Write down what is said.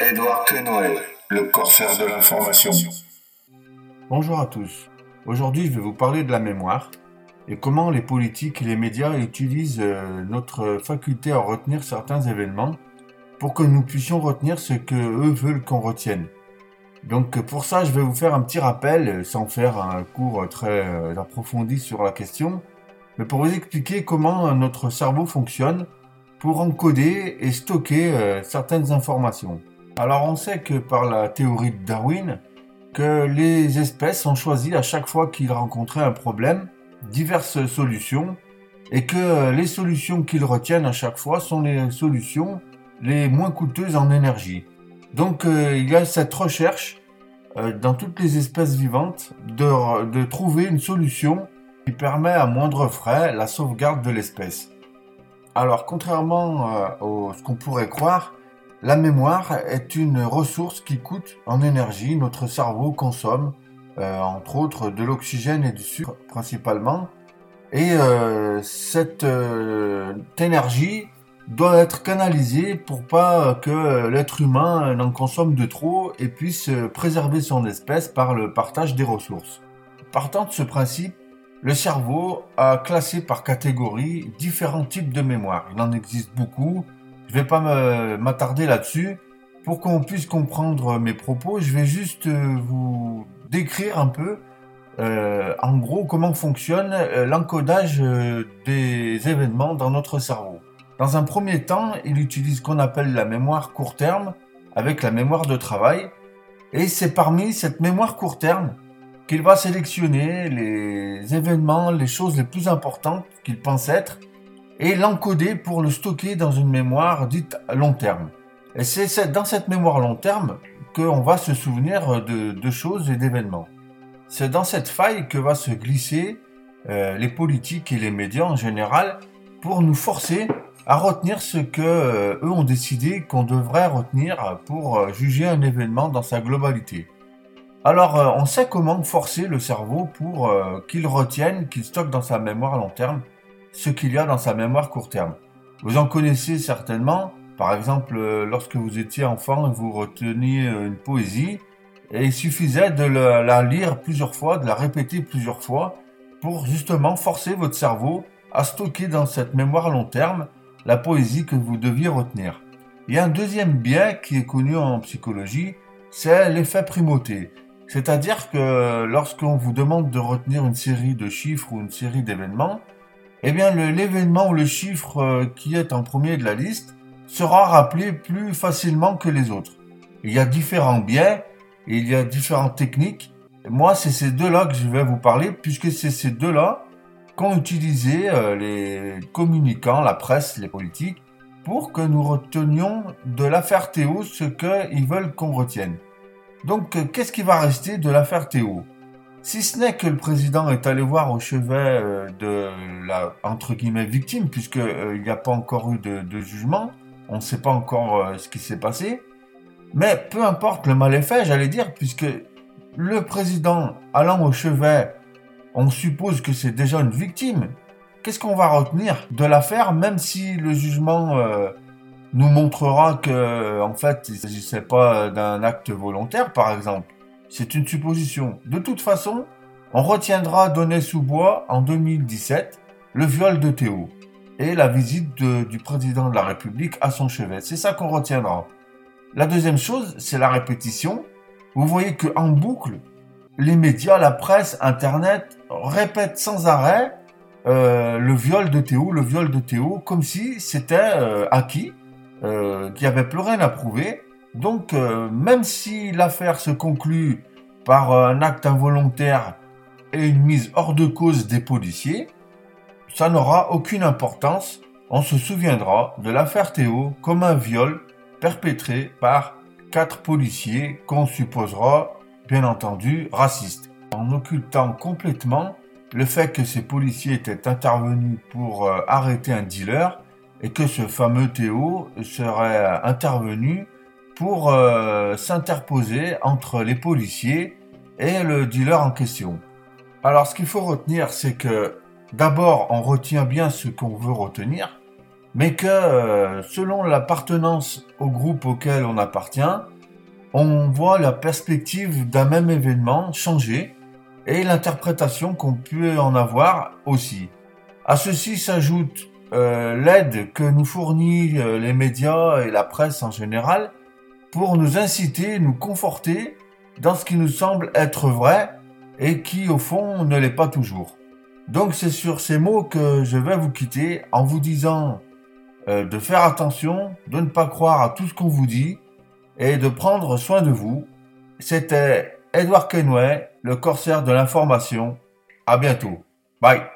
Edouard Quenoël, le corsaire de l'information. Bonjour à tous. Aujourd'hui, je vais vous parler de la mémoire et comment les politiques et les médias utilisent euh, notre faculté à retenir certains événements pour que nous puissions retenir ce que eux veulent qu'on retienne. Donc pour ça, je vais vous faire un petit rappel, sans faire un cours très euh, approfondi sur la question, mais pour vous expliquer comment notre cerveau fonctionne pour encoder et stocker euh, certaines informations. Alors on sait que par la théorie de Darwin, que les espèces ont choisi à chaque fois qu'ils rencontraient un problème diverses solutions et que euh, les solutions qu'ils retiennent à chaque fois sont les solutions les moins coûteuses en énergie. Donc il y a cette recherche euh, dans toutes les espèces vivantes de, trouver une solution qui permet à moindre frais la sauvegarde de l'espèce. Alors contrairement à ce qu'on pourrait croire, la mémoire est une ressource qui coûte en énergie. Notre cerveau consomme, euh, entre autres, de l'oxygène et du sucre principalement. Et euh, cette énergie doit être canalisé pour pas que l'être humain n'en consomme de trop et puisse préserver son espèce par le partage des ressources. Partant de ce principe, le cerveau a classé par catégorie différents types de mémoire. Il en existe beaucoup. Je vais pas m'attarder là-dessus. Pour qu'on puisse comprendre mes propos, je vais juste vous décrire un peu, euh, en gros, comment fonctionne euh, l'encodage euh, des événements dans notre cerveau. Dans un premier temps, il utilise ce qu'on appelle la mémoire court terme avec la mémoire de travail. Et c'est parmi cette mémoire court terme qu'il va sélectionner les événements, les choses les plus importantes qu'il pense être et l'encoder pour le stocker dans une mémoire dite long terme. Et c'est dans cette mémoire long terme qu'on va se souvenir de, choses et d'événements. C'est dans cette faille que va se glisser euh, les politiques et les médias en général pour nous forcer à retenir ce que euh, eux ont décidé qu'on devrait retenir pour euh, juger un événement dans sa globalité. Alors, euh, on sait comment forcer le cerveau pour qu'il retienne, qu'il stocke dans sa mémoire long terme ce qu'il y a dans sa mémoire court terme. Vous en connaissez certainement, par exemple, lorsque vous étiez enfant et vous reteniez une poésie, et il suffisait de la lire plusieurs fois, de la répéter plusieurs fois, pour justement forcer votre cerveau à stocker dans cette mémoire long terme la poésie que vous deviez retenir. Il y a un deuxième biais qui est connu en psychologie, c'est l'effet primauté. C'est-à-dire que lorsqu'on vous demande de retenir une série de chiffres ou une série d'événements, eh bien l'événement ou le chiffre euh, qui est en premier de la liste sera rappelé plus facilement que les autres. Il y a différents biais il y a différentes techniques. Moi, c'est ces deux-là que je vais vous parler puisque c'est ces deux-là qu'ont utilisé euh, les communicants, la presse, les politiques, pour que nous retenions de l'affaire Théo ce qu'ils veulent qu'on retienne. Donc, euh, qu'est-ce qui va rester de l'affaire Théo? Si ce n'est que le président est allé voir au chevet euh, de la, entre guillemets, victime, puisqu'il n'y a pas encore eu de, de jugement, on ne sait pas encore ce qui s'est passé, mais peu importe, le mal est fait, j'allais dire, puisque le président allant au chevet on suppose que c'est déjà une victime. Qu'est-ce qu'on va retenir de l'affaire, même si le jugement euh, nous montrera que, en fait, il ne s'agissait pas d'un acte volontaire, par exemple? C'est une supposition. De toute façon, on retiendra donné sous bois en 2017 le viol de Théo et la visite du président de la République à son chevet. C'est ça qu'on retiendra. La deuxième chose, c'est la répétition. Vous voyez que en boucle, les médias, la presse, Internet répètent sans arrêt euh, le viol de Théo, le viol de Théo, comme si c'était euh, acquis, euh, qu'il n'y avait plus rien à prouver. Donc, même si l'affaire se conclut par un acte involontaire et une mise hors de cause des policiers, ça n'aura aucune importance. On se souviendra de l'affaire Théo comme un viol perpétré par quatre policiers qu'on supposera bien entendu raciste, en occultant complètement le fait que ces policiers étaient intervenus pour euh, arrêter un dealer et que ce fameux Théo serait intervenu pour euh, s'interposer entre les policiers et le dealer en question. Alors, ce qu'il faut retenir, c'est que d'abord, on retient bien ce qu'on veut retenir, mais que euh, selon l'appartenance au groupe auquel on appartient, on voit la perspective d'un même événement changer et l'interprétation qu'on peut en avoir aussi. À ceci s'ajoute euh, l'aide que nous fournissent euh, les médias et la presse en général pour nous inciter, nous conforter dans ce qui nous semble être vrai et qui au fond ne l'est pas toujours. Donc c'est sur ces mots que je vais vous quitter en vous disant euh, de faire attention, de ne pas croire à tout ce qu'on vous dit et de prendre soin de vous. C'était Edward Kenway, le corsaire de l'information. À bientôt. Bye.